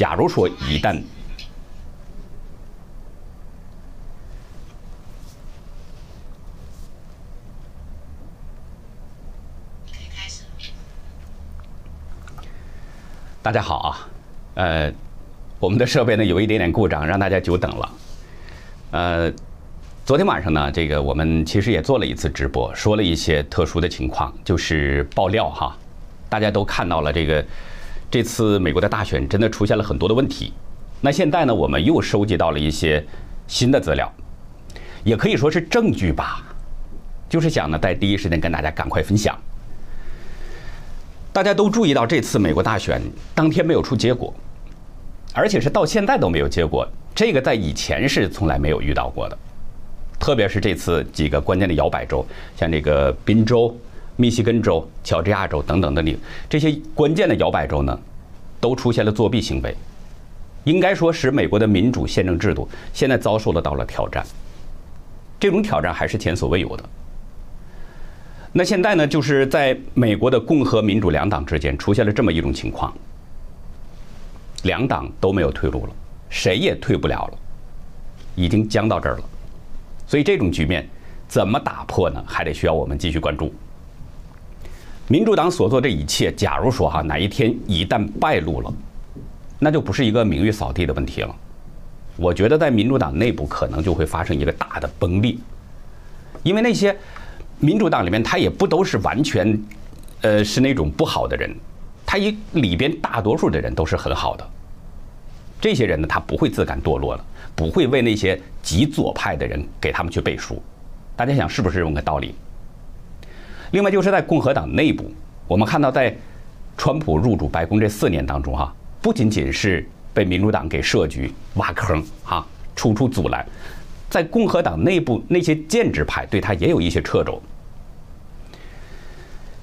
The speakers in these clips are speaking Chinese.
假如说一旦大家好啊，呃，我们的设备呢有一点点故障，让大家久等了。呃，昨天晚上呢，这个我们其实也做了一次直播，说了一些特殊的情况，就是爆料哈。大家都看到了这个这次美国的大选真的出现了很多的问题。那现在呢，我们又收集到了一些新的资料，也可以说是证据吧，就是想呢在第一时间跟大家赶快分享。大家都注意到，这次美国大选当天没有出结果，而且是到现在都没有结果。这个在以前是从来没有遇到过的，特别是这次几个关键的摇摆州，像这个宾州、密西根州、乔治亚州等等的里，这些关键的摇摆州呢，都出现了作弊行为。应该说，使美国的民主宪政制度现在遭受了到了挑战。这种挑战还是前所未有的。那现在呢，就是在美国的共和民主两党之间出现了这么一种情况，两党都没有退路了，谁也退不了了，已经僵到这儿了。所以这种局面怎么打破呢？还得需要我们继续关注。民主党所做这一切，假如说哈哪一天一旦败露了，那就不是一个名誉扫地的问题了。我觉得在民主党内部可能就会发生一个大的崩裂，因为那些。民主党里面，他也不都是完全，呃，是那种不好的人，他一里边大多数的人都是很好的。这些人呢，他不会自甘堕落了，不会为那些极左派的人给他们去背书。大家想是不是这么个道理？另外就是在共和党内部，我们看到在川普入主白宫这四年当中，哈，不仅仅是被民主党给设局挖坑，哈，处处阻拦。在共和党内部，那些建制派对他也有一些掣肘。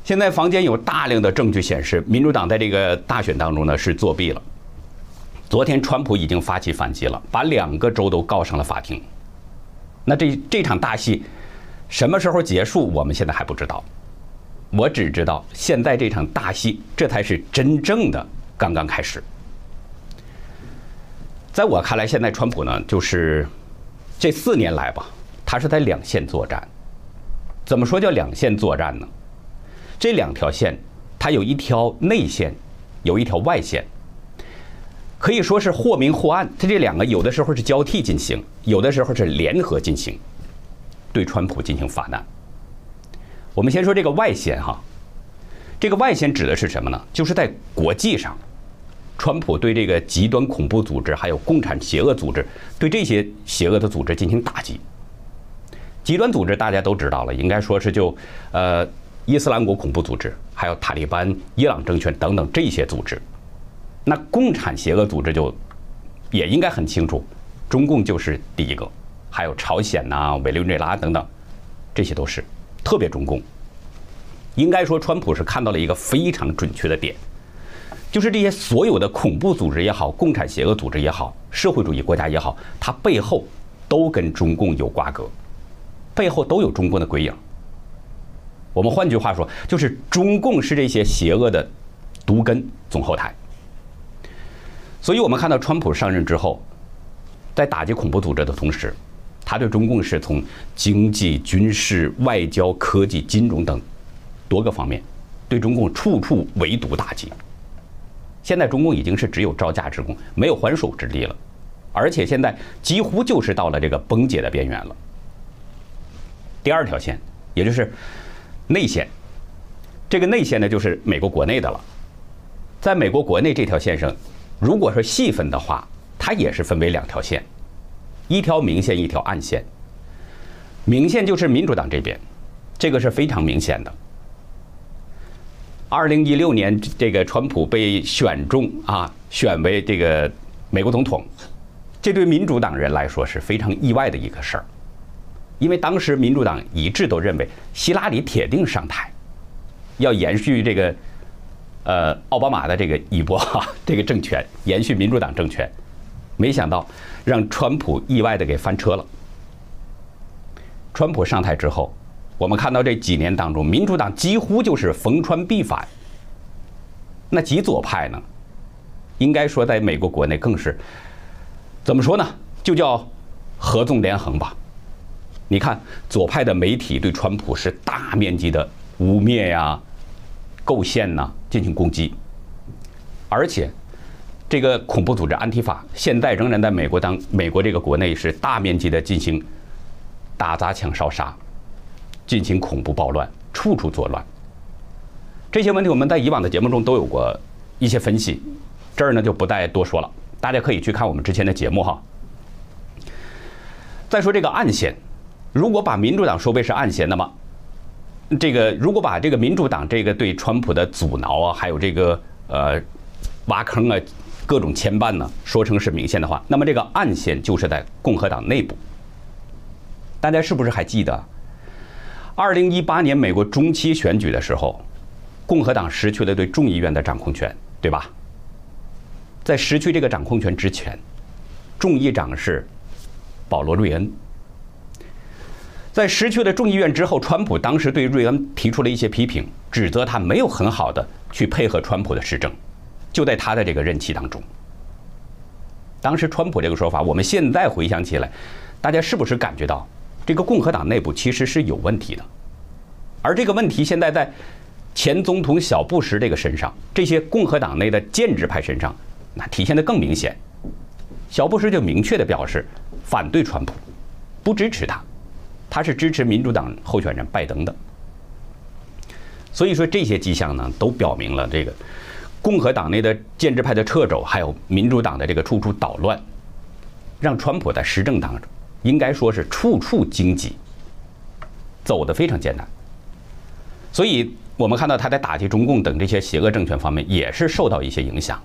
现在坊间有大量的证据显示，民主党在这个大选当中呢是作弊了。昨天，川普已经发起反击了，把两个州都告上了法庭。那这这场大戏什么时候结束，我们现在还不知道。我只知道，现在这场大戏这才是真正的刚刚开始。在我看来，现在川普呢就是。这四年来吧，他是在两线作战。怎么说叫两线作战呢？这两条线，它有一条内线，有一条外线，可以说是或明或暗。它这两个有的时候是交替进行，有的时候是联合进行，对川普进行发难。我们先说这个外线哈，这个外线指的是什么呢？就是在国际上。川普对这个极端恐怖组织，还有共产邪恶组织，对这些邪恶的组织进行打击。极端组织大家都知道了，应该说是就呃伊斯兰国恐怖组织，还有塔利班、伊朗政权等等这些组织。那共产邪恶组织就也应该很清楚，中共就是第一个，还有朝鲜呐、委内瑞拉等等，这些都是特别中共。应该说，川普是看到了一个非常准确的点。就是这些所有的恐怖组织也好，共产邪恶组织也好，社会主义国家也好，它背后都跟中共有瓜葛，背后都有中共的鬼影。我们换句话说，就是中共是这些邪恶的毒根总后台。所以我们看到川普上任之后，在打击恐怖组织的同时，他对中共是从经济、军事、外交、科技、金融等多个方面，对中共处处围堵打击。现在中共已经是只有招架之功，没有还手之力了，而且现在几乎就是到了这个崩解的边缘了。第二条线，也就是内线，这个内线呢，就是美国国内的了。在美国国内这条线上，如果说细分的话，它也是分为两条线，一条明线，一条暗线。明线就是民主党这边，这个是非常明显的。二零一六年，这个川普被选中啊，选为这个美国总统，这对民主党人来说是非常意外的一个事儿，因为当时民主党一致都认为希拉里铁定上台，要延续这个呃奥巴马的这个一波哈，这个政权延续民主党政权，没想到让川普意外的给翻车了。川普上台之后。我们看到这几年当中，民主党几乎就是逢川必反。那极左派呢，应该说在美国国内更是怎么说呢？就叫合纵连横吧。你看，左派的媒体对川普是大面积的污蔑呀、构陷呐，进行攻击，而且这个恐怖组织安提法现在仍然在美国当美国这个国内是大面积的进行打砸抢烧杀，进行恐怖暴乱，处处作乱。这些问题我们在以往的节目中都有过一些分析，这儿呢就不再多说了，大家可以去看我们之前的节目哈。再说这个暗线。如果把民主党说为是暗线，那么这个如果把这个民主党这个对川普的阻挠啊，还有这个呃挖坑啊，各种牵绊呢，说成是明线的话，那么这个暗线就是在共和党内部。大家是不是还记得，二零一八年美国中期选举的时候，共和党失去了对众议院的掌控权，对吧？在失去这个掌控权之前，众议长是保罗·瑞恩。在失去了众议院之后，川普当时对瑞恩提出了一些批评，指责他没有很好的去配合川普的施政。就在他的这个任期当中，当时川普这个说法，我们现在回想起来，大家是不是感觉到这个共和党内部其实是有问题的？而这个问题现在在前总统小布什这个身上，这些共和党内的建制派身上，那体现的更明显。小布什就明确的表示反对川普，不支持他。他是支持民主党候选人拜登的，所以说这些迹象呢，都表明了这个共和党内的建制派的掣肘，还有民主党的这个处处捣乱，让川普在施政当中应该说是处处荆棘，走得非常艰难。所以我们看到他在打击中共等这些邪恶政权方面也是受到一些影响。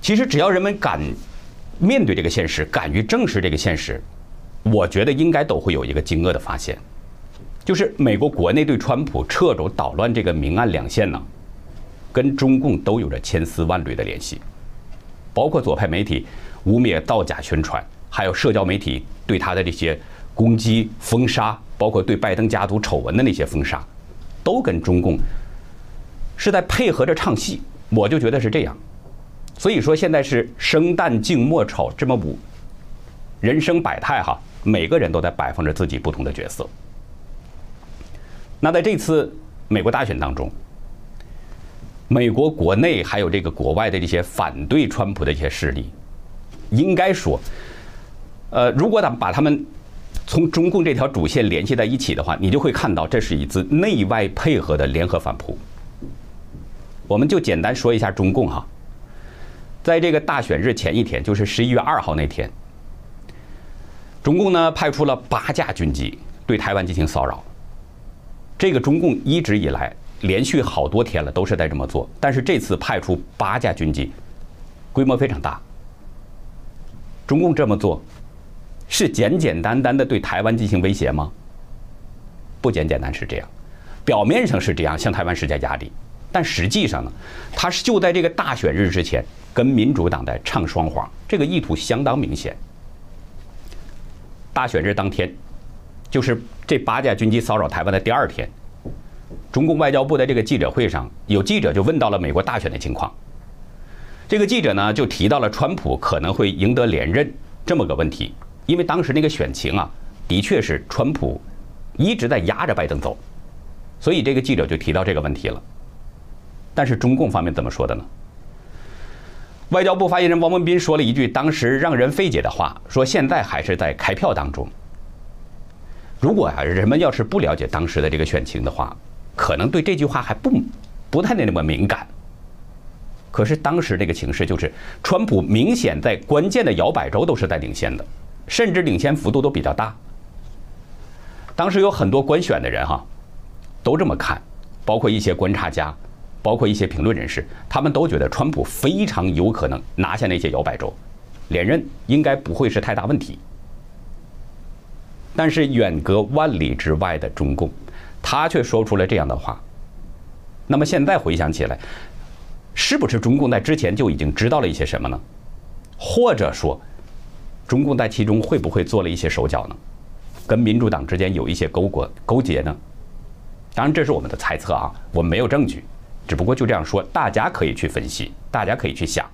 其实只要人们敢面对这个现实，敢于正视这个现实。我觉得应该都会有一个惊愕的发现，就是美国国内对川普掣肘捣乱这个明暗两线呢，跟中共都有着千丝万缕的联系，包括左派媒体污蔑、造假宣传，还有社交媒体对他的这些攻击、封杀，包括对拜登家族丑闻的那些封杀，都跟中共是在配合着唱戏。我就觉得是这样，所以说现在是生旦净末丑这么五人生百态哈。每个人都在摆放着自己不同的角色。那在这次美国大选当中，美国国内还有这个国外的这些反对川普的一些势力，应该说，呃，如果咱们把他们从中共这条主线联系在一起的话，你就会看到这是一次内外配合的联合反扑。我们就简单说一下中共哈，在这个大选日前一天，就是十一月二号那天。中共呢派出了八架军机对台湾进行骚扰，这个中共一直以来连续好多天了都是在这么做，但是这次派出八架军机，规模非常大。中共这么做，是简简单单的对台湾进行威胁吗？不简简单是这样，表面上是这样向台湾施加压力，但实际上呢，他是就在这个大选日之前跟民主党在唱双簧，这个意图相当明显。大选日当天，就是这八架军机骚扰台湾的第二天，中共外交部的这个记者会上，有记者就问到了美国大选的情况。这个记者呢就提到了川普可能会赢得连任这么个问题，因为当时那个选情啊，的确是川普一直在压着拜登走，所以这个记者就提到这个问题了。但是中共方面怎么说的呢？外交部发言人王文斌说了一句当时让人费解的话，说现在还是在开票当中。如果啊人们要是不了解当时的这个选情的话，可能对这句话还不不太那么敏感。可是当时这个情势就是，川普明显在关键的摇摆州都是在领先的，甚至领先幅度都比较大。当时有很多观选的人哈，都这么看，包括一些观察家。包括一些评论人士，他们都觉得川普非常有可能拿下那些摇摆州，连任应该不会是太大问题。但是远隔万里之外的中共，他却说出了这样的话。那么现在回想起来，是不是中共在之前就已经知道了一些什么呢？或者说，中共在其中会不会做了一些手脚呢？跟民主党之间有一些勾裹勾结呢？当然，这是我们的猜测啊，我们没有证据。只不过就这样说，大家可以去分析，大家可以去想。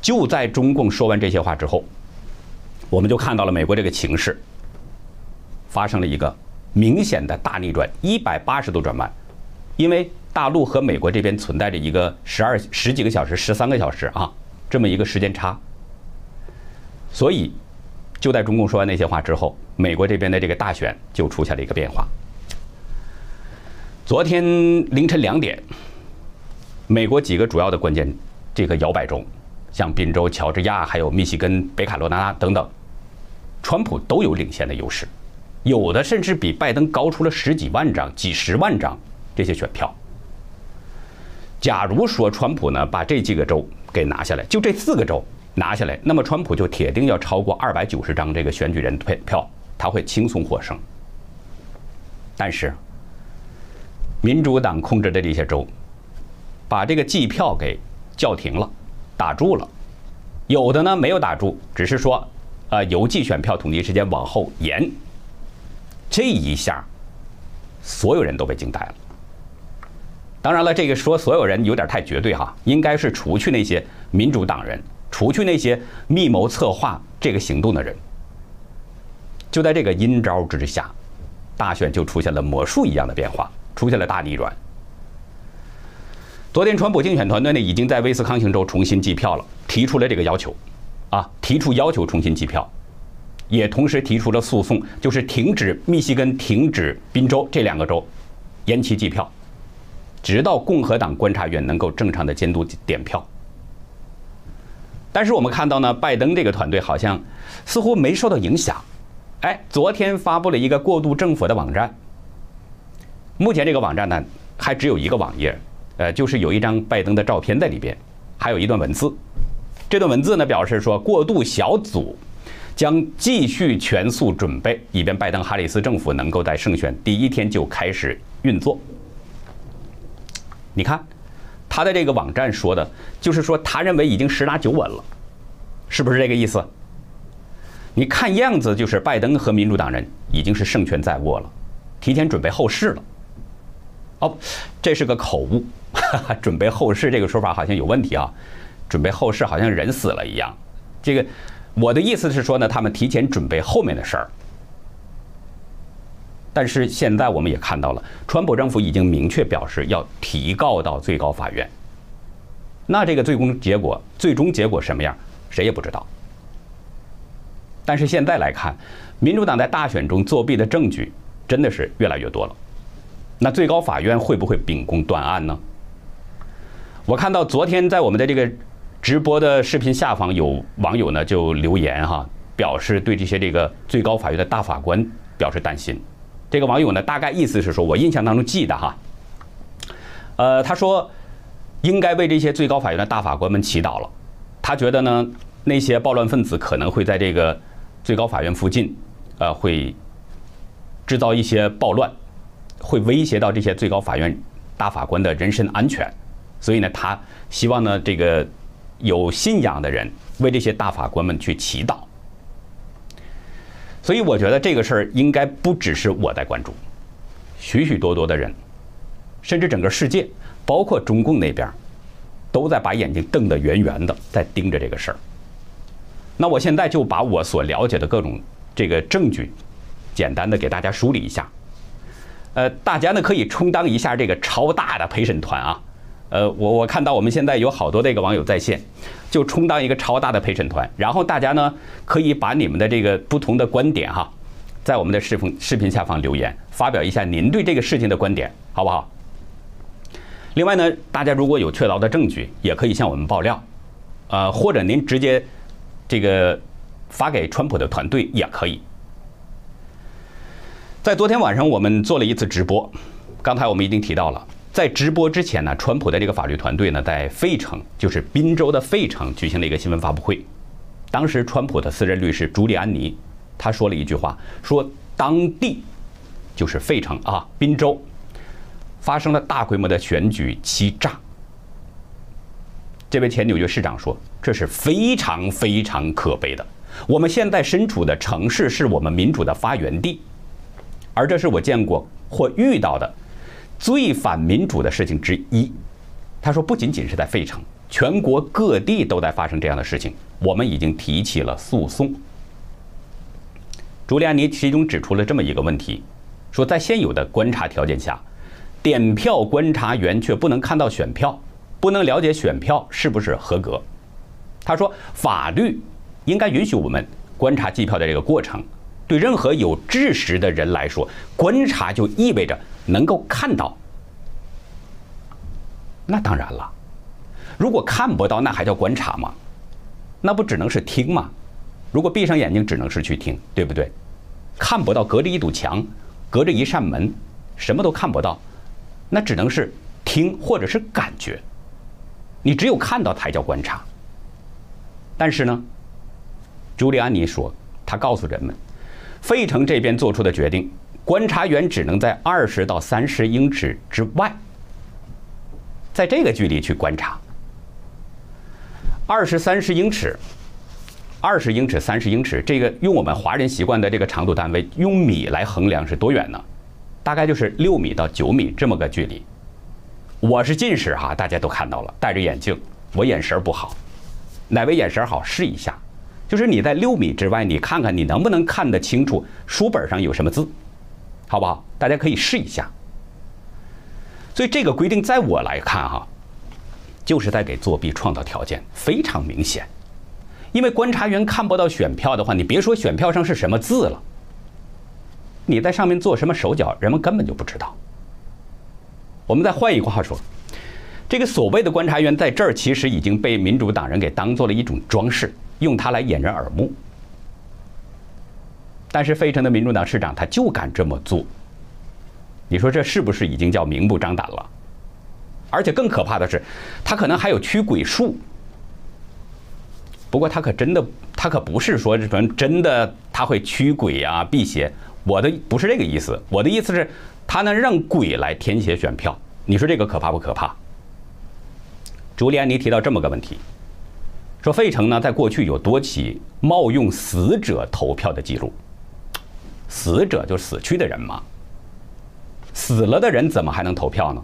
就在中共说完这些话之后，我们就看到了美国这个情势发生了一个明显的大逆转，一百八十度转弯，因为大陆和美国这边存在着一个十二十几个小时、十三个小时啊这么一个时间差，所以就在中共说完那些话之后，美国这边的这个大选就出现了一个变化。昨天凌晨两点，美国几个主要的关键这个摇摆州，像宾州、乔治亚、还有密西根、北卡罗来纳等等，川普都有领先的优势，有的甚至比拜登高出了十几万张、几十万张这些选票。假如说川普呢把这几个州给拿下来，就这四个州拿下来，那么川普就铁定要超过二百九十张这个选举人票票，他会轻松获胜。但是。民主党控制的这些州，把这个计票给叫停了，打住了。有的呢没有打住，只是说，呃，邮寄选票统计时间往后延。这一下，所有人都被惊呆了。当然了，这个说所有人有点太绝对哈，应该是除去那些民主党人，除去那些密谋策划这个行动的人。就在这个阴招之下，大选就出现了魔术一样的变化。出现了大逆转。昨天，川普竞选团队呢已经在威斯康星州重新计票了，提出了这个要求，啊，提出要求重新计票，也同时提出了诉讼，就是停止密西根、停止宾州这两个州延期计票，直到共和党观察员能够正常的监督点票。但是我们看到呢，拜登这个团队好像似乎没受到影响，哎，昨天发布了一个过渡政府的网站。目前这个网站呢，还只有一个网页，呃，就是有一张拜登的照片在里边，还有一段文字。这段文字呢表示说，过渡小组将继续全速准备，以便拜登哈里斯政府能够在胜选第一天就开始运作。你看，他的这个网站说的，就是说他认为已经十拿九稳了，是不是这个意思？你看样子就是拜登和民主党人已经是胜券在握了，提前准备后事了。哦，这是个口误，准备后事这个说法好像有问题啊！准备后事好像人死了一样。这个我的意思是说呢，他们提前准备后面的事儿。但是现在我们也看到了，川普政府已经明确表示要提告到最高法院。那这个最终结果，最终结果什么样，谁也不知道。但是现在来看，民主党在大选中作弊的证据真的是越来越多了。那最高法院会不会秉公断案呢？我看到昨天在我们的这个直播的视频下方有网友呢就留言哈，表示对这些这个最高法院的大法官表示担心。这个网友呢大概意思是说，我印象当中记得哈，呃，他说应该为这些最高法院的大法官们祈祷了。他觉得呢那些暴乱分子可能会在这个最高法院附近，呃，会制造一些暴乱。会威胁到这些最高法院大法官的人身安全，所以呢，他希望呢，这个有信仰的人为这些大法官们去祈祷。所以我觉得这个事儿应该不只是我在关注，许许多多的人，甚至整个世界，包括中共那边，都在把眼睛瞪得圆圆的，在盯着这个事儿。那我现在就把我所了解的各种这个证据，简单的给大家梳理一下。呃，大家呢可以充当一下这个超大的陪审团啊，呃，我我看到我们现在有好多的一个网友在线，就充当一个超大的陪审团，然后大家呢可以把你们的这个不同的观点哈，在我们的视频视频下方留言，发表一下您对这个事情的观点，好不好？另外呢，大家如果有确凿的证据，也可以向我们爆料，呃，或者您直接这个发给川普的团队也可以。在昨天晚上，我们做了一次直播。刚才我们已经提到了，在直播之前呢，川普的这个法律团队呢，在费城，就是宾州的费城举行了一个新闻发布会。当时，川普的私人律师朱利安尼他说了一句话，说当地就是费城啊，宾州发生了大规模的选举欺诈。这位前纽约市长说，这是非常非常可悲的。我们现在身处的城市是我们民主的发源地。而这是我见过或遇到的最反民主的事情之一。他说，不仅仅是在费城，全国各地都在发生这样的事情。我们已经提起了诉讼。朱利安尼其中指出了这么一个问题，说在现有的观察条件下，点票观察员却不能看到选票，不能了解选票是不是合格。他说，法律应该允许我们观察计票的这个过程。对任何有知识的人来说，观察就意味着能够看到。那当然了，如果看不到，那还叫观察吗？那不只能是听吗？如果闭上眼睛，只能是去听，对不对？看不到，隔着一堵墙，隔着一扇门，什么都看不到，那只能是听或者是感觉。你只有看到才叫观察。但是呢，朱利安尼说，他告诉人们，费城这边做出的决定，观察员只能在二十到三十英尺之外。在这个距离去观察，二十三十英尺，二十英尺三十英尺，这个用我们华人习惯的这个长度单位，用米来衡量是多远呢？大概就是六米到九米这么个距离。我是近视哈，大家都看到了，戴着眼镜，我眼神不好。哪位眼神好试一下？就是你在六米之外，你看看你能不能看得清楚书本上有什么字，好不好？大家可以试一下。所以这个规定，在我来看哈，就是在给作弊创造条件，非常明显。因为观察员看不到选票的话，你别说选票上是什么字了，你在上面做什么手脚，人们根本就不知道。我们再换一句话说，这个所谓的观察员在这儿，其实已经被民主党人给当做了一种装饰，用它来掩人耳目。但是费城的民主党市长他就敢这么做。你说这是不是已经叫明目张胆了？而且更可怕的是，他可能还有驱鬼术。不过他可真的，他可不是说什么真的他会驱鬼啊、辟邪。我的不是这个意思，我的意思是，他能让鬼来填写选票。你说这个可怕不可怕？朱利安尼提到这么个问题，说费城呢，在过去有多起冒用死者投票的记录，死者就死去的人嘛。死了的人怎么还能投票呢？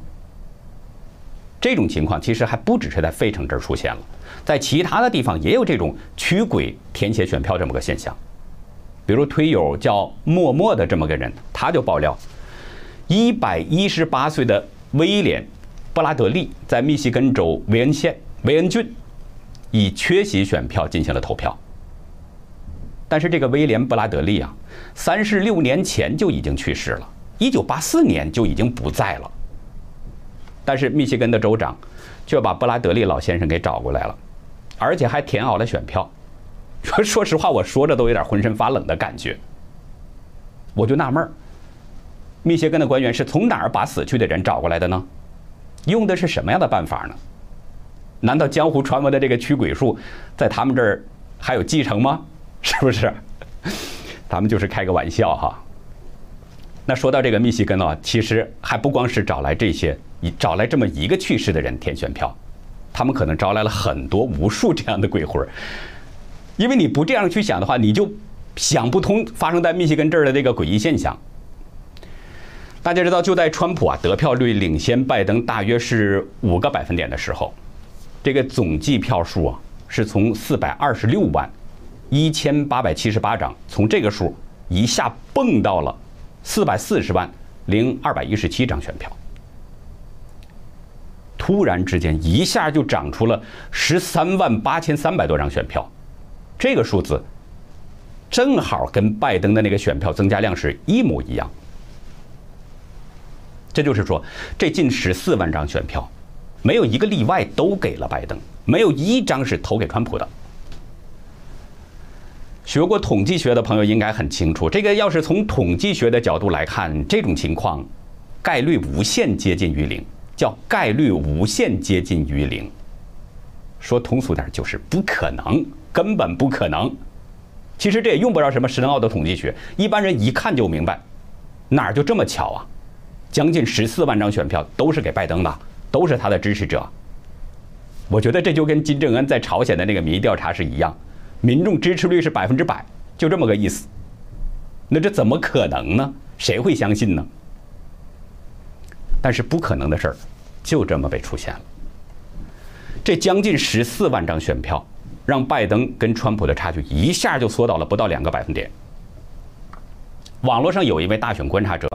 这种情况其实还不只是在费城这儿出现了，在其他的地方也有这种驱鬼填写选票这么个现象。比如推友叫默默的这么个人，他就爆料，一百一十八岁的威廉·布拉德利在密西根州韦恩县韦恩郡以缺席选票进行了投票。但是这个威廉·布拉德利啊，三十六年前就已经去世了。一九八四年就已经不在了，但是密歇根的州长却把布拉德利老先生给找过来了，而且还填好了选票。说 说实话，我说着都有点浑身发冷的感觉。我就纳闷儿，密歇根的官员是从哪儿把死去的人找过来的呢？用的是什么样的办法呢？难道江湖传闻的这个驱鬼术在他们这儿还有继承吗？是不是？咱们就是开个玩笑哈。那说到这个密西根啊，其实还不光是找来这些，找来这么一个去世的人填选票，他们可能招来了很多无数这样的鬼魂因为你不这样去想的话，你就想不通发生在密西根这儿的这个诡异现象。大家知道，就在川普啊得票率领先拜登大约是五个百分点的时候，这个总计票数啊是从四百二十六万一千八百七十八张，从这个数一下蹦到了。四百四十万零二百一十七张选票，突然之间一下就涨出了十三万八千三百多张选票，这个数字正好跟拜登的那个选票增加量是一模一样。这就是说，这近十四万张选票，没有一个例外都给了拜登，没有一张是投给川普的。学过统计学的朋友应该很清楚，这个要是从统计学的角度来看，这种情况概率无限接近于零，叫概率无限接近于零。说通俗点就是不可能，根本不可能。其实这也用不着什么深奥的统计学，一般人一看就明白，哪儿就这么巧啊？将近十四万张选票都是给拜登的，都是他的支持者。我觉得这就跟金正恩在朝鲜的那个民意调查是一样。民众支持率是百分之百，就这么个意思。那这怎么可能呢？谁会相信呢？但是不可能的事儿，就这么被出现了。这将近十四万张选票，让拜登跟川普的差距一下就缩到了不到两个百分点。网络上有一位大选观察者，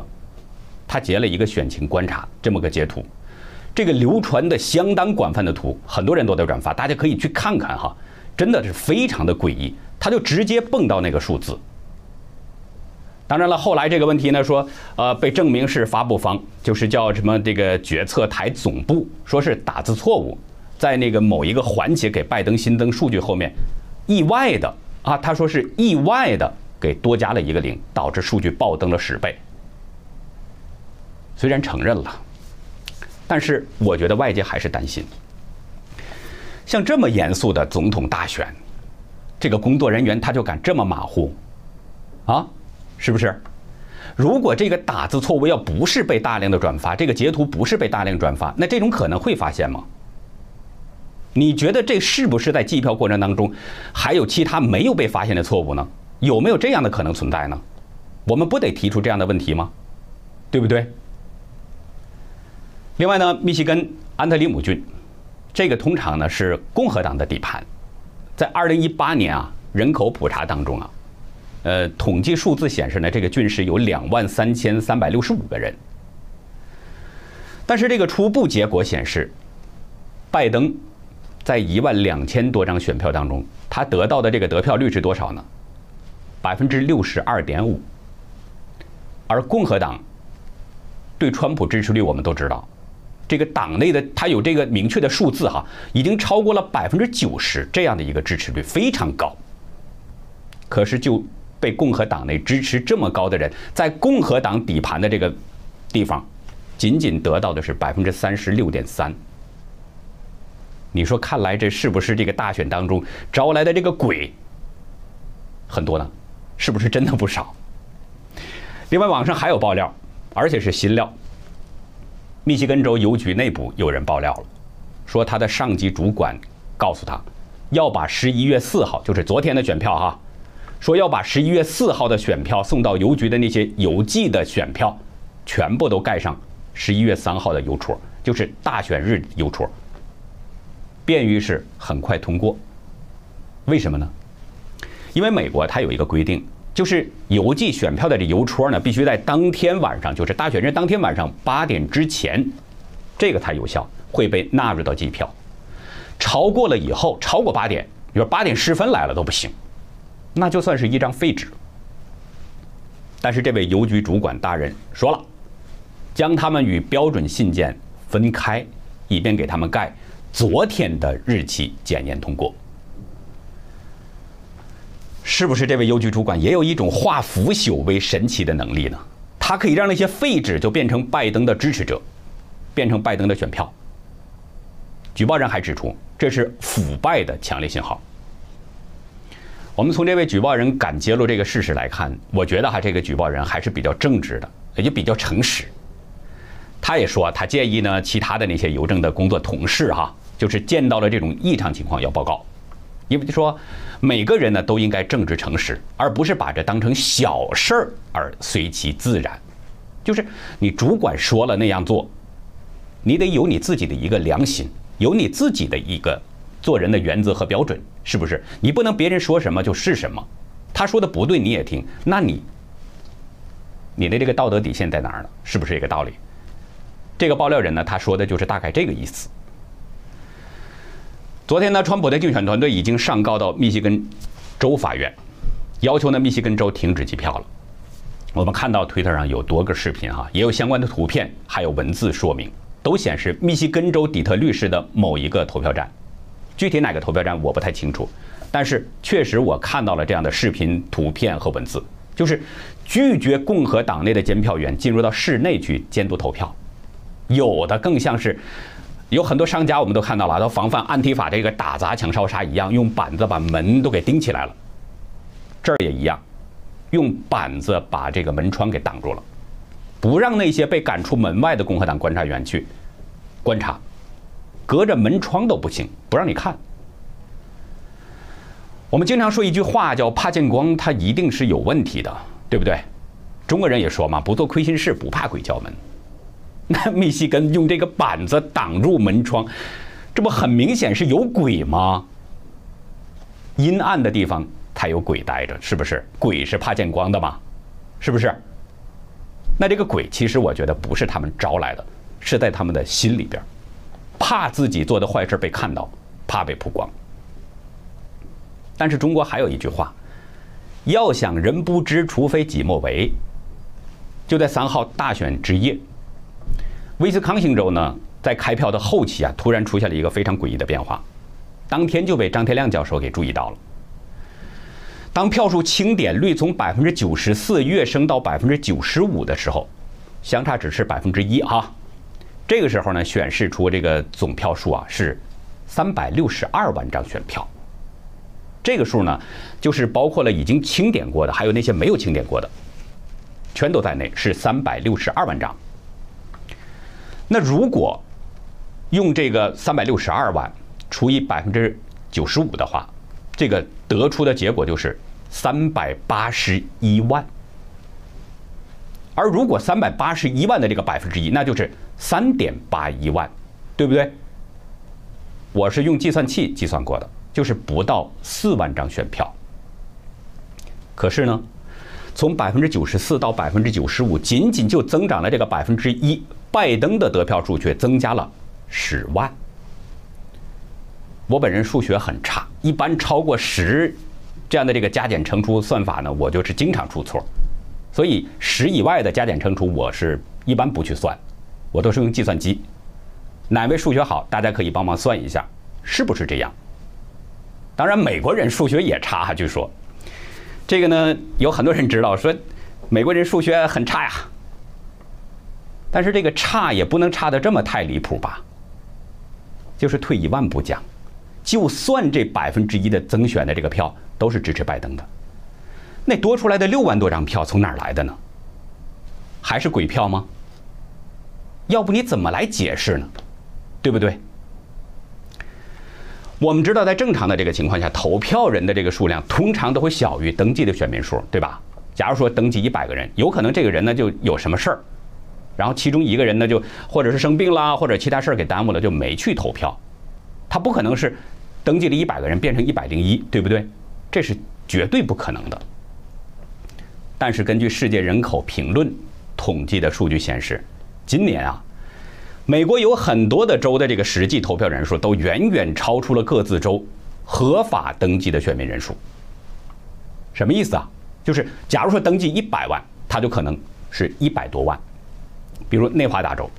他截了一个选情观察这么个截图，这个流传的相当广泛的图，很多人都在转发，大家可以去看看哈，真的是非常的诡异，他就直接蹦到那个数字。当然了，后来这个问题呢，说呃被证明是发布方，就是叫什么这个决策台总部，说是打字错误。在那个某一个环节给拜登新增数据后面，意外的啊，他说是意外的给多加了一个零，导致数据暴增了十倍。虽然承认了，但是我觉得外界还是担心，像这么严肃的总统大选，这个工作人员他就敢这么马虎，啊，是不是？如果这个打字错误要不是被大量的转发，这个截图不是被大量转发，那这种可能会发现吗？你觉得这是不是在计票过程当中还有其他没有被发现的错误呢？有没有这样的可能存在呢？我们不得提出这样的问题吗？对不对？另外呢，密西根安特里姆郡，这个通常呢是共和党的底盘，在二零一八年啊人口普查当中啊，呃统计数字显示呢这个郡市有两万三千三百六十五个人，但是这个初步结果显示，拜登。在一万两千多张选票当中，他得到的这个得票率是多少呢？百分之六十二点五。而共和党对川普支持率，我们都知道，这个党内的他有这个明确的数字哈，已经超过了百分之九十这样的一个支持率，非常高。可是就被共和党内支持这么高的人，在共和党底盘的这个地方，仅仅得到的是百分之三十六点三。你说，看来这是不是这个大选当中招来的这个鬼很多呢？是不是真的不少？另外，网上还有爆料，而且是新料。密西根州邮局内部有人爆料了，说他的上级主管告诉他，要把十一月四号，就是昨天的选票哈，说要把十一月四号的选票送到邮局的那些邮寄的选票，全部都盖上十一月三号的邮戳，就是大选日邮戳。便于是很快通过，为什么呢？因为美国它有一个规定，就是邮寄选票的这邮戳呢，必须在当天晚上，就是大选日当天晚上八点之前，这个才有效，会被纳入到计票。超过了以后，超过八点，比如八点十分来了都不行，那就算是一张废纸。但是这位邮局主管大人说了，将他们与标准信件分开，以便给他们盖。昨天的日期检验通过，是不是这位邮局主管也有一种化腐朽为神奇的能力呢？他可以让那些废纸就变成拜登的支持者，变成拜登的选票。举报人还指出，这是腐败的强烈信号。我们从这位举报人敢揭露这个事实来看，我觉得哈，这个举报人还是比较正直的，也就比较诚实。他也说，他建议呢，其他的那些邮政的工作同事哈。就是见到了这种异常情况要报告，因为就说每个人呢都应该正直诚实，而不是把这当成小事儿而随其自然。就是你主管说了那样做，你得有你自己的一个良心，有你自己的一个做人的原则和标准，是不是？你不能别人说什么就是什么，他说的不对你也听，那你你的这个道德底线在哪儿呢？是不是这个道理？这个爆料人呢，他说的就是大概这个意思。昨天呢，川普的竞选团队已经上告到密西根州法院，要求呢密西根州停止计票了。我们看到推特上有多个视频哈，也有相关的图片，还有文字说明，都显示密西根州底特律市的某一个投票站。具体哪个投票站我不太清楚，但是确实我看到了这样的视频、图片和文字，就是拒绝共和党内的监票员进入到室内去监督投票，有的更像是。有很多商家，我们都看到了，都防范安提法这个打砸抢烧杀一样，用板子把门都给钉起来了。这儿也一样，用板子把这个门窗给挡住了，不让那些被赶出门外的共和党观察员去观察，隔着门窗都不行，不让你看。我们经常说一句话叫“怕见光”，它一定是有问题的，对不对？中国人也说嘛，“不做亏心事，不怕鬼叫门”。那 密西根用这个板子挡住门窗，这不很明显是有鬼吗？阴暗的地方才有鬼待着，是不是？鬼是怕见光的吗？是不是？那这个鬼其实我觉得不是他们招来的，是在他们的心里边，怕自己做的坏事被看到，怕被曝光。但是中国还有一句话：要想人不知，除非己莫为。就在三号大选之夜，威斯康星州呢，在开票的后期啊，突然出现了一个非常诡异的变化，当天就被张天亮教授给注意到了。当票数清点率从百分之九十四跃升到百分之九十五的时候，相差只是百分之一啊。这个时候呢，显示出这个总票数啊是三百六十二万张选票。这个数呢，就是包括了已经清点过的，还有那些没有清点过的。全都在内，是三百六十二万张。那如果用这个三百六十二万除以百分之九十五的话，这个得出的结果就是三百八十一万。而如果三百八十一万的这个百分之一，那就是三点八一万，对不对？我是用计算器计算过的，就是不到四万张选票。可是呢？从百分之九十四到百分之九十五，仅仅就增长了这个百分之一，拜登的得票数却增加了十万。我本人数学很差，一般超过十这样的这个加减乘除算法呢，我就是经常出错。所以十以外的加减乘除，我是一般不去算，我都是用计算机。哪位数学好，大家可以帮忙算一下，是不是这样？当然，美国人数学也差哈，据说。这个呢，有很多人知道，说美国人数学很差呀。但是这个差也不能差的这么太离谱吧？就是退一万步讲，就算这百分之一的增选的这个票都是支持拜登的，那多出来的六万多张票从哪儿来的呢？还是鬼票吗？要不你怎么来解释呢？对不对？我们知道，在正常的这个情况下，投票人的这个数量通常都会小于登记的选民数，对吧？假如说登记一百个人，有可能这个人呢就有什么事儿，然后其中一个人呢就或者是生病啦，或者其他事儿给耽误了，就没去投票。他不可能是登记了一百个人变成一百零一，对不对？这是绝对不可能的。但是根据世界人口评论统计的数据显示，今年啊。美国有很多的州的这个实际投票人数都远远超出了各自州合法登记的选民人数。什么意思啊？就是假如说登记一百万，他就可能是一百多万。比如内华达州，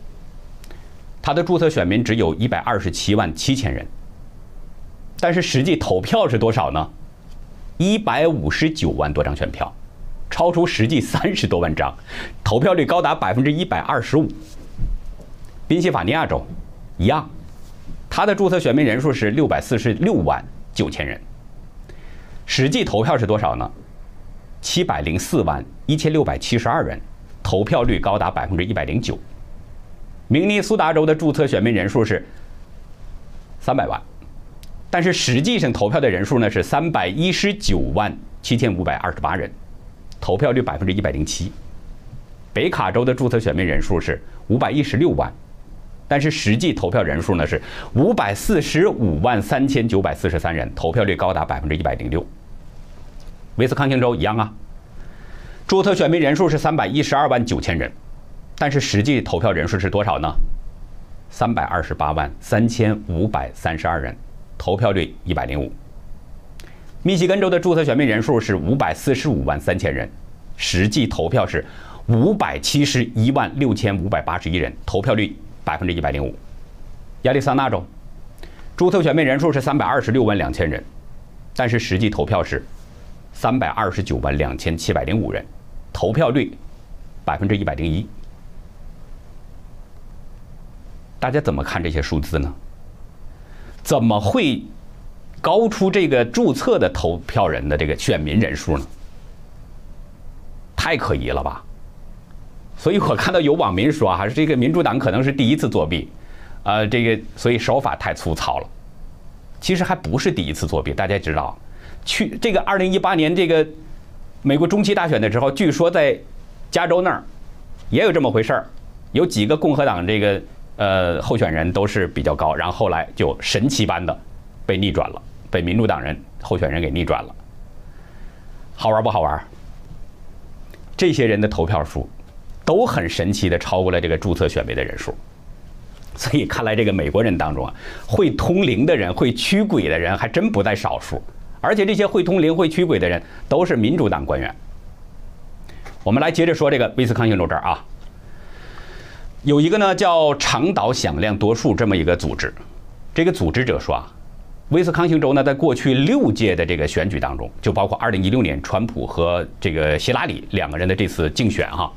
他的注册选民只有一百二十七万七千人，但是实际投票是多少呢？一百五十九万多张选票，超出实际三十多万张，投票率高达百分之一百二十五。宾夕法尼亚州。一样，他的注册选民人数是六百四十六万九千人，实际投票是多少呢？七百零四万一千六百七十二人，投票率高达百分之一百零九。明尼苏达州的注册选民人数是三百万，但是实际上投票的人数呢是三百一十九万七千五百二十八人，投票率百分之一百零七。北卡州的注册选民人数是五百一十六万。但是实际投票人数呢是五百四十五万三千九百四十三人，投票率高达百分之一百零六。威斯康星州一样啊，注册选民人数是三百一十二万九千人，但是实际投票人数是多少呢？三百二十八万三千五百三十二人，投票率一百零五。密西根州的注册选民人数是五百四十五万三千人，实际投票是五百七十一万六千五百八十一人，投票率。百分之一百零五，亚利桑那州注册选民人数是三百二十六万两千人，但是实际投票是三百二十九万两千七百零五人，投票率百分之一百零一。大家怎么看这些数字呢？怎么会高出这个注册的投票人的这个选民人数呢？太可疑了吧！所以我看到有网民说啊，这个民主党可能是第一次作弊，呃，这个所以手法太粗糙了。其实还不是第一次作弊，大家知道，去这个二零一八年这个美国中期大选的时候，据说在加州那儿也有这么回事儿，有几个共和党这个呃候选人都是比较高，然后后来就神奇般的被逆转了，被民主党人候选人给逆转了。好玩不好玩？这些人的投票数都很神奇的超过了这个注册选民的人数，所以看来这个美国人当中啊，会通灵的人、会驱鬼的人还真不在少数，而且这些会通灵、会驱鬼的人都是民主党官员。我们来接着说这个威斯康星州这儿啊，有一个呢叫长岛响亮多数这么一个组织，这个组织者说啊。威斯康星州呢，在过去六届的这个选举当中，就包括2016年川普和这个希拉里两个人的这次竞选哈，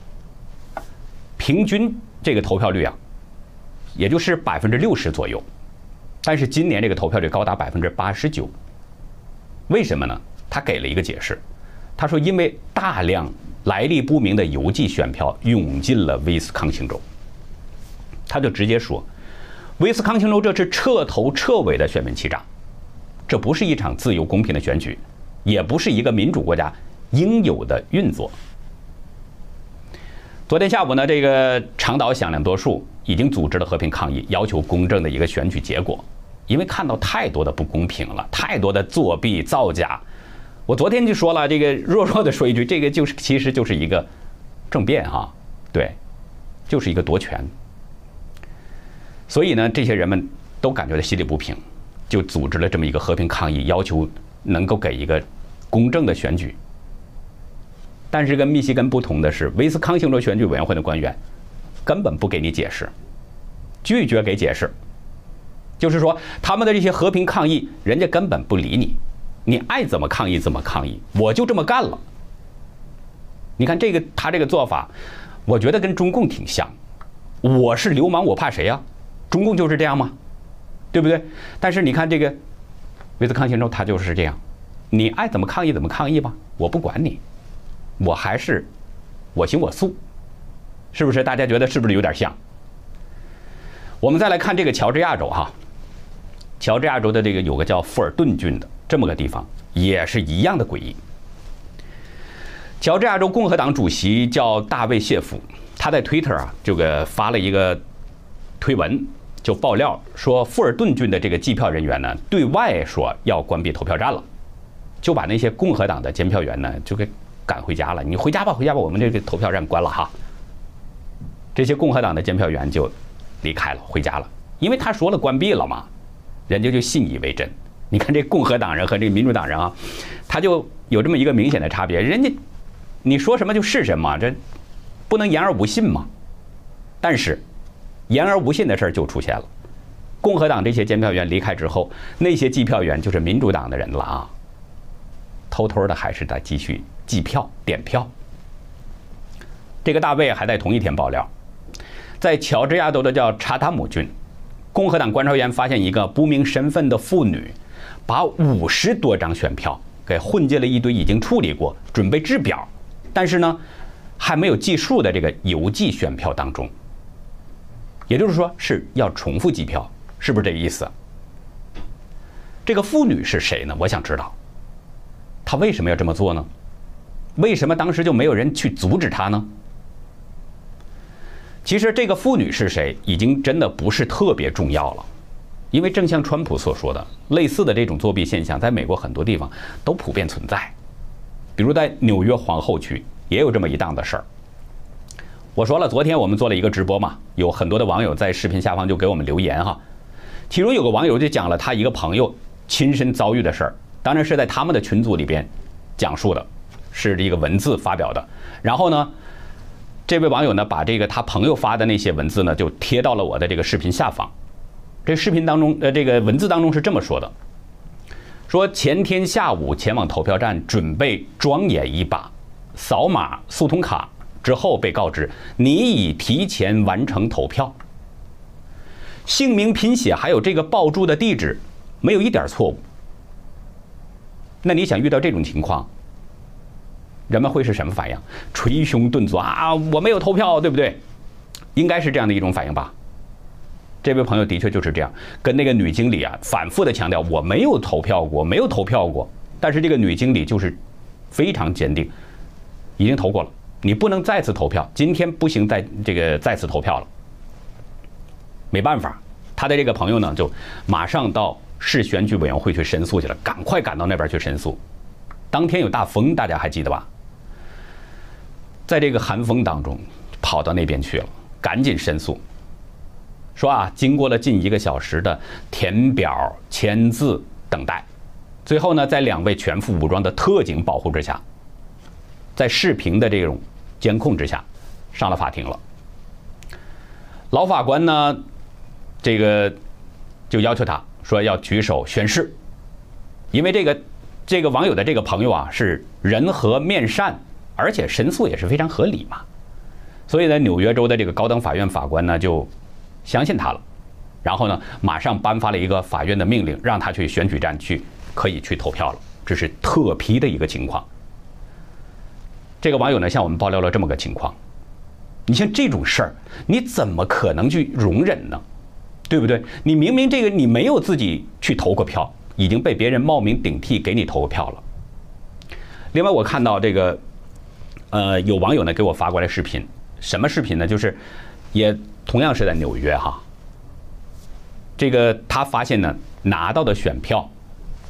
平均这个投票率啊，也就是百分之六十左右。但是今年这个投票率高达百分之八十九。为什么呢？他给了一个解释，他说因为大量来历不明的邮寄选票涌进了威斯康星州，他就直接说，威斯康星州这是彻头彻尾的选民欺诈。这不是一场自由公平的选举，也不是一个民主国家应有的运作。昨天下午呢，这个长岛响亮多数已经组织了和平抗议，要求公正的一个选举结果，因为看到太多的不公平了，太多的作弊造假。我昨天就说了，这个弱弱的说一句，这个就是其实就是一个政变哈，对，就是一个夺权。所以呢，这些人们都感觉到心里不平。就组织了这么一个和平抗议，要求能够给一个公正的选举。但是跟密西根不同的是，威斯康星州选举委员会的官员根本不给你解释，拒绝给解释。就是说，他们的这些和平抗议，人家根本不理你，你爱怎么抗议怎么抗议，我就这么干了。你看这个他这个做法，我觉得跟中共挺像。我是流氓，我怕谁呀？中共就是这样吗？对不对？但是你看这个威斯康星州，他就是这样，你爱怎么抗议怎么抗议吧，我不管你，我还是我行我素，是不是？大家觉得是不是有点像？我们再来看这个乔治亚州哈，乔治亚州的这个有个叫富尔顿郡的这么个地方，也是一样的诡异。乔治亚州共和党主席叫大卫谢夫，他在 Twitter 啊，这个发了一个推文。就爆料说，富尔顿郡的这个计票人员呢，对外说要关闭投票站了，就把那些共和党的监票员呢，就给赶回家了。你回家吧，回家吧，我们这个投票站关了哈。这些共和党的监票员就离开了，回家了，因为他说了关闭了嘛，人家就信以为真。你看这共和党人和这个民主党人啊，他就有这么一个明显的差别，人家你说什么就是什么，这不能言而无信嘛。但是。言而无信的事儿就出现了。共和党这些监票员离开之后，那些计票员就是民主党的人了啊，偷偷的还是在继续计票点票。这个大卫还在同一天爆料，在乔治亚州的叫查塔姆郡，共和党观察员发现一个不明身份的妇女，把五十多张选票给混进了一堆已经处理过、准备制表，但是呢还没有计数的这个邮寄选票当中。也就是说是要重复计票，是不是这个意思？这个妇女是谁呢？我想知道，她为什么要这么做呢？为什么当时就没有人去阻止她呢？其实这个妇女是谁，已经真的不是特别重要了，因为正像川普所说的，类似的这种作弊现象，在美国很多地方都普遍存在，比如在纽约皇后区也有这么一档子事儿。我说了，昨天我们做了一个直播嘛，有很多的网友在视频下方就给我们留言哈。其中有个网友就讲了他一个朋友亲身遭遇的事儿，当然是在他们的群组里边讲述的，是一个文字发表的。然后呢，这位网友呢把这个他朋友发的那些文字呢就贴到了我的这个视频下方。这视频当中呃这个文字当中是这么说的：说前天下午前往投票站准备庄严一把，扫码速通卡。之后被告知你已提前完成投票，姓名拼写还有这个报注的地址没有一点错误。那你想遇到这种情况，人们会是什么反应？捶胸顿足啊！我没有投票，对不对？应该是这样的一种反应吧。这位朋友的确就是这样，跟那个女经理啊反复的强调我没有投票过，没有投票过。但是这个女经理就是非常坚定，已经投过了。你不能再次投票，今天不行，再这个再次投票了。没办法，他的这个朋友呢，就马上到市选举委员会去申诉去了，赶快赶到那边去申诉。当天有大风，大家还记得吧？在这个寒风当中，跑到那边去了，赶紧申诉，说啊，经过了近一个小时的填表、签字等待，最后呢，在两位全副武装的特警保护之下，在视频的这种监控之下，上了法庭了。老法官呢？这个就要求他说要举手宣誓，因为这个这个网友的这个朋友啊是人和面善，而且申诉也是非常合理嘛，所以呢，纽约州的这个高等法院法官呢就相信他了，然后呢马上颁发了一个法院的命令，让他去选举站去可以去投票了，这是特批的一个情况。这个网友呢向我们爆料了这么个情况，你像这种事儿，你怎么可能去容忍呢？对不对？你明明这个你没有自己去投过票，已经被别人冒名顶替给你投过票了。另外，我看到这个，呃，有网友呢给我发过来视频，什么视频呢？就是也同样是在纽约哈。这个他发现呢，拿到的选票，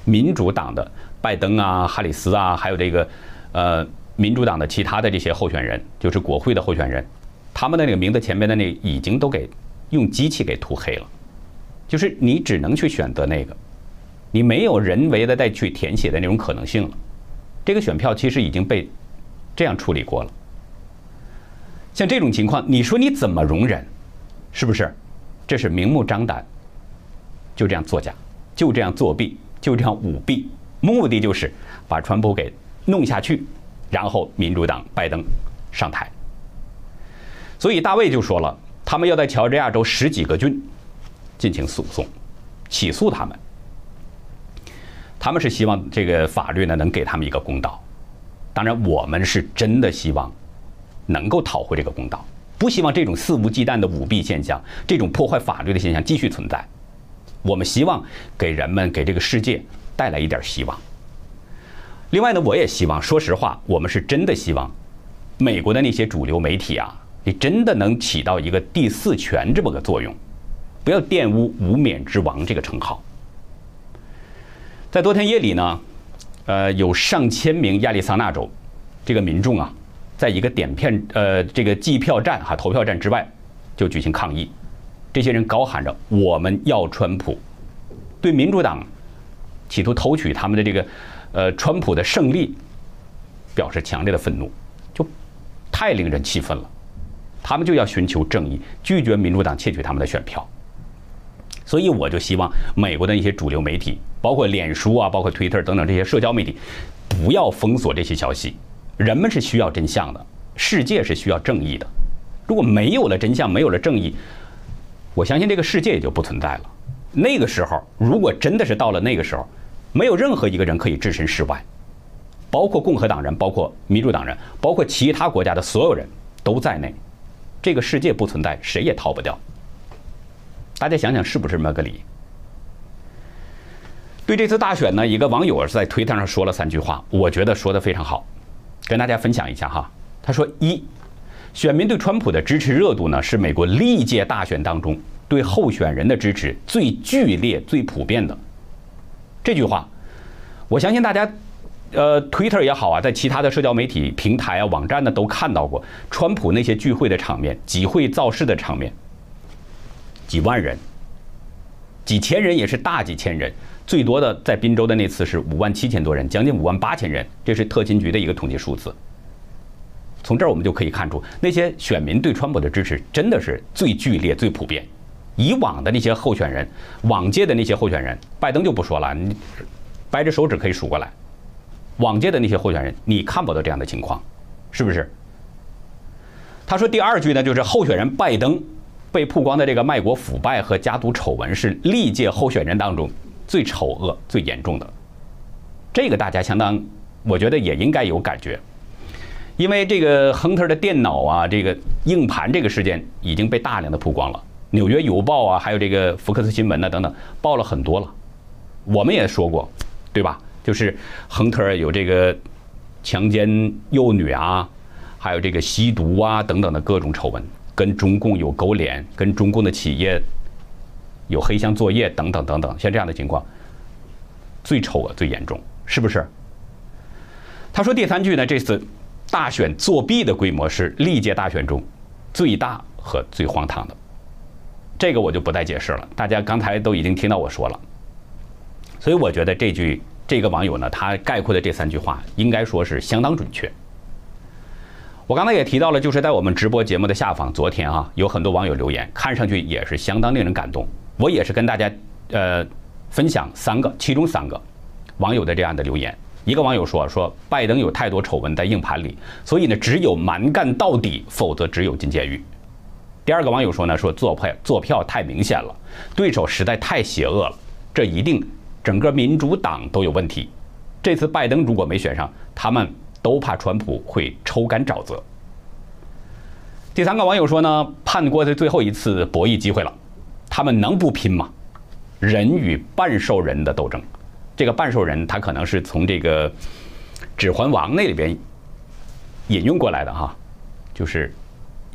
民主党的拜登啊、哈里斯啊，还有这个呃民主党的其他的这些候选人，就是国会的候选人，他们的那个名字前面的那已经都给。用机器给涂黑了，就是你只能去选择那个，你没有人为的再去填写的那种可能性了。这个选票其实已经被这样处理过了。像这种情况，你说你怎么容忍？是不是？这是明目张胆，就这样作假，就这样作弊，就这样舞弊，目的就是把川普给弄下去，然后民主党拜登上台。所以大卫就说了。他们要在乔治亚州十几个郡进行诉讼，起诉他们。他们是希望这个法律呢能给他们一个公道。当然，我们是真的希望能够讨回这个公道，不希望这种肆无忌惮的舞弊现象、这种破坏法律的现象继续存在。我们希望给人们、给这个世界带来一点希望。另外呢，我也希望，说实话，我们是真的希望美国的那些主流媒体啊。你真的能起到一个第四权这么个作用，不要玷污“无冕之王”这个称号。在昨天夜里呢，呃，有上千名亚利桑那州这个民众啊，在一个点片呃这个计票站哈投票站之外就举行抗议，这些人高喊着“我们要川普”，对民主党企图偷取他们的这个呃川普的胜利表示强烈的愤怒，就太令人气愤了。他们就要寻求正义，拒绝民主党窃取他们的选票。所以我就希望美国的一些主流媒体，包括脸书啊，包括 Twitter 等等这些社交媒体，不要封锁这些消息。人们是需要真相的，世界是需要正义的。如果没有了真相，没有了正义，我相信这个世界也就不存在了。那个时候，如果真的是到了那个时候，没有任何一个人可以置身事外，包括共和党人，包括民主党人，包括其他国家的所有人都在内。这个世界不存在，谁也逃不掉。大家想想，是不是这么个理？对这次大选呢，一个网友是在推特上说了三句话，我觉得说的非常好，跟大家分享一下哈。他说：一，选民对川普的支持热度呢，是美国历届大选当中对候选人的支持最剧烈、最普遍的。这句话，我相信大家。呃，Twitter 也好啊，在其他的社交媒体平台啊、网站呢，都看到过川普那些聚会的场面、集会造势的场面，几万人、几千人也是大几千人，最多的在滨州的那次是五万七千多人，将近五万八千人，这是特勤局的一个统计数字。从这儿我们就可以看出，那些选民对川普的支持真的是最剧烈、最普遍。以往的那些候选人，往届的那些候选人，拜登就不说了，你掰着手指可以数过来。往届的那些候选人，你看不到这样的情况，是不是？他说第二句呢，就是候选人拜登被曝光的这个卖国腐败和家族丑闻是历届候选人当中最丑恶、最严重的。这个大家相当，我觉得也应该有感觉，因为这个亨特的电脑啊，这个硬盘这个事件已经被大量的曝光了，《纽约邮报》啊，还有这个福克斯新闻呢等等，报了很多了。我们也说过，对吧？就是亨特有这个强奸幼女啊，还有这个吸毒啊等等的各种丑闻，跟中共有勾连，跟中共的企业有黑箱作业等等等等，像这样的情况，最丑恶最严重，是不是？他说第三句呢，这次大选作弊的规模是历届大选中最大和最荒唐的，这个我就不再解释了，大家刚才都已经听到我说了，所以我觉得这句这个网友呢，他概括的这三句话应该说是相当准确。我刚才也提到了，就是在我们直播节目的下方，昨天啊，有很多网友留言，看上去也是相当令人感动。我也是跟大家呃分享三个，其中三个网友的这样的留言。一个网友说说拜登有太多丑闻在硬盘里，所以呢只有蛮干到底，否则只有进监狱。第二个网友说呢说做票做票太明显了，对手实在太邪恶了，这一定整个民主党都有问题。这次拜登如果没选上，他们。都怕川普会抽干沼泽。第三个网友说呢，盼过的最后一次博弈机会了，他们能不拼吗？人与半兽人的斗争，这个半兽人他可能是从这个《指环王》那里边引用过来的哈，就是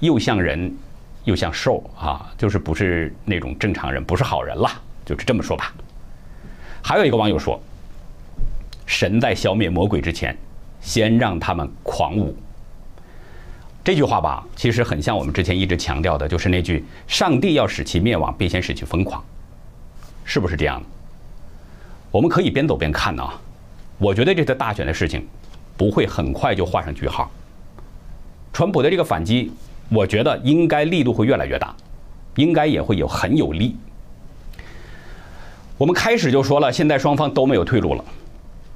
又像人又像兽啊，就是不是那种正常人，不是好人了，就是这么说吧。还有一个网友说，神在消灭魔鬼之前。先让他们狂舞。这句话吧，其实很像我们之前一直强调的，就是那句“上帝要使其灭亡，必先使其疯狂”，是不是这样的？我们可以边走边看啊。我觉得这次大选的事情不会很快就画上句号。川普的这个反击，我觉得应该力度会越来越大，应该也会有很有力。我们开始就说了，现在双方都没有退路了。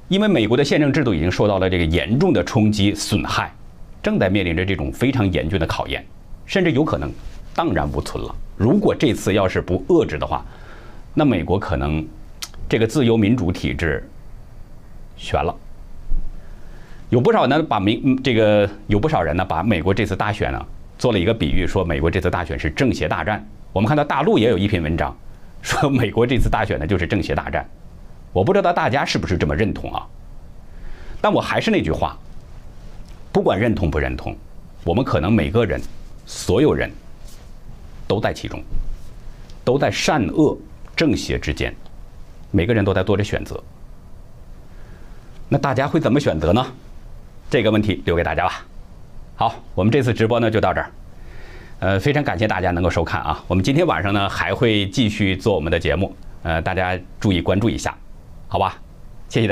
因为美国的宪政制度已经受到了这个严重的冲击损害，正在面临着这种非常严峻的考验，甚至有可能荡然无存了。如果这次要是不遏制的话，那美国可能这个自由民主体制悬了。有不少呢把民这个有不少人呢把美国这次大选呢做了一个比喻，说美国这次大选是政协大战。我们看到大陆也有一篇文章，说美国这次大选呢就是政协大战。我不知道大家是不是这么认同啊？但我还是那句话，不管认同不认同，我们可能每个人、所有人都在其中，都在善恶正邪之间，每个人都在做着选择。那大家会怎么选择呢？这个问题留给大家吧。好，我们这次直播呢就到这儿。呃，非常感谢大家能够收看啊。我们今天晚上呢还会继续做我们的节目，呃，大家注意关注一下。好吧，谢谢大家。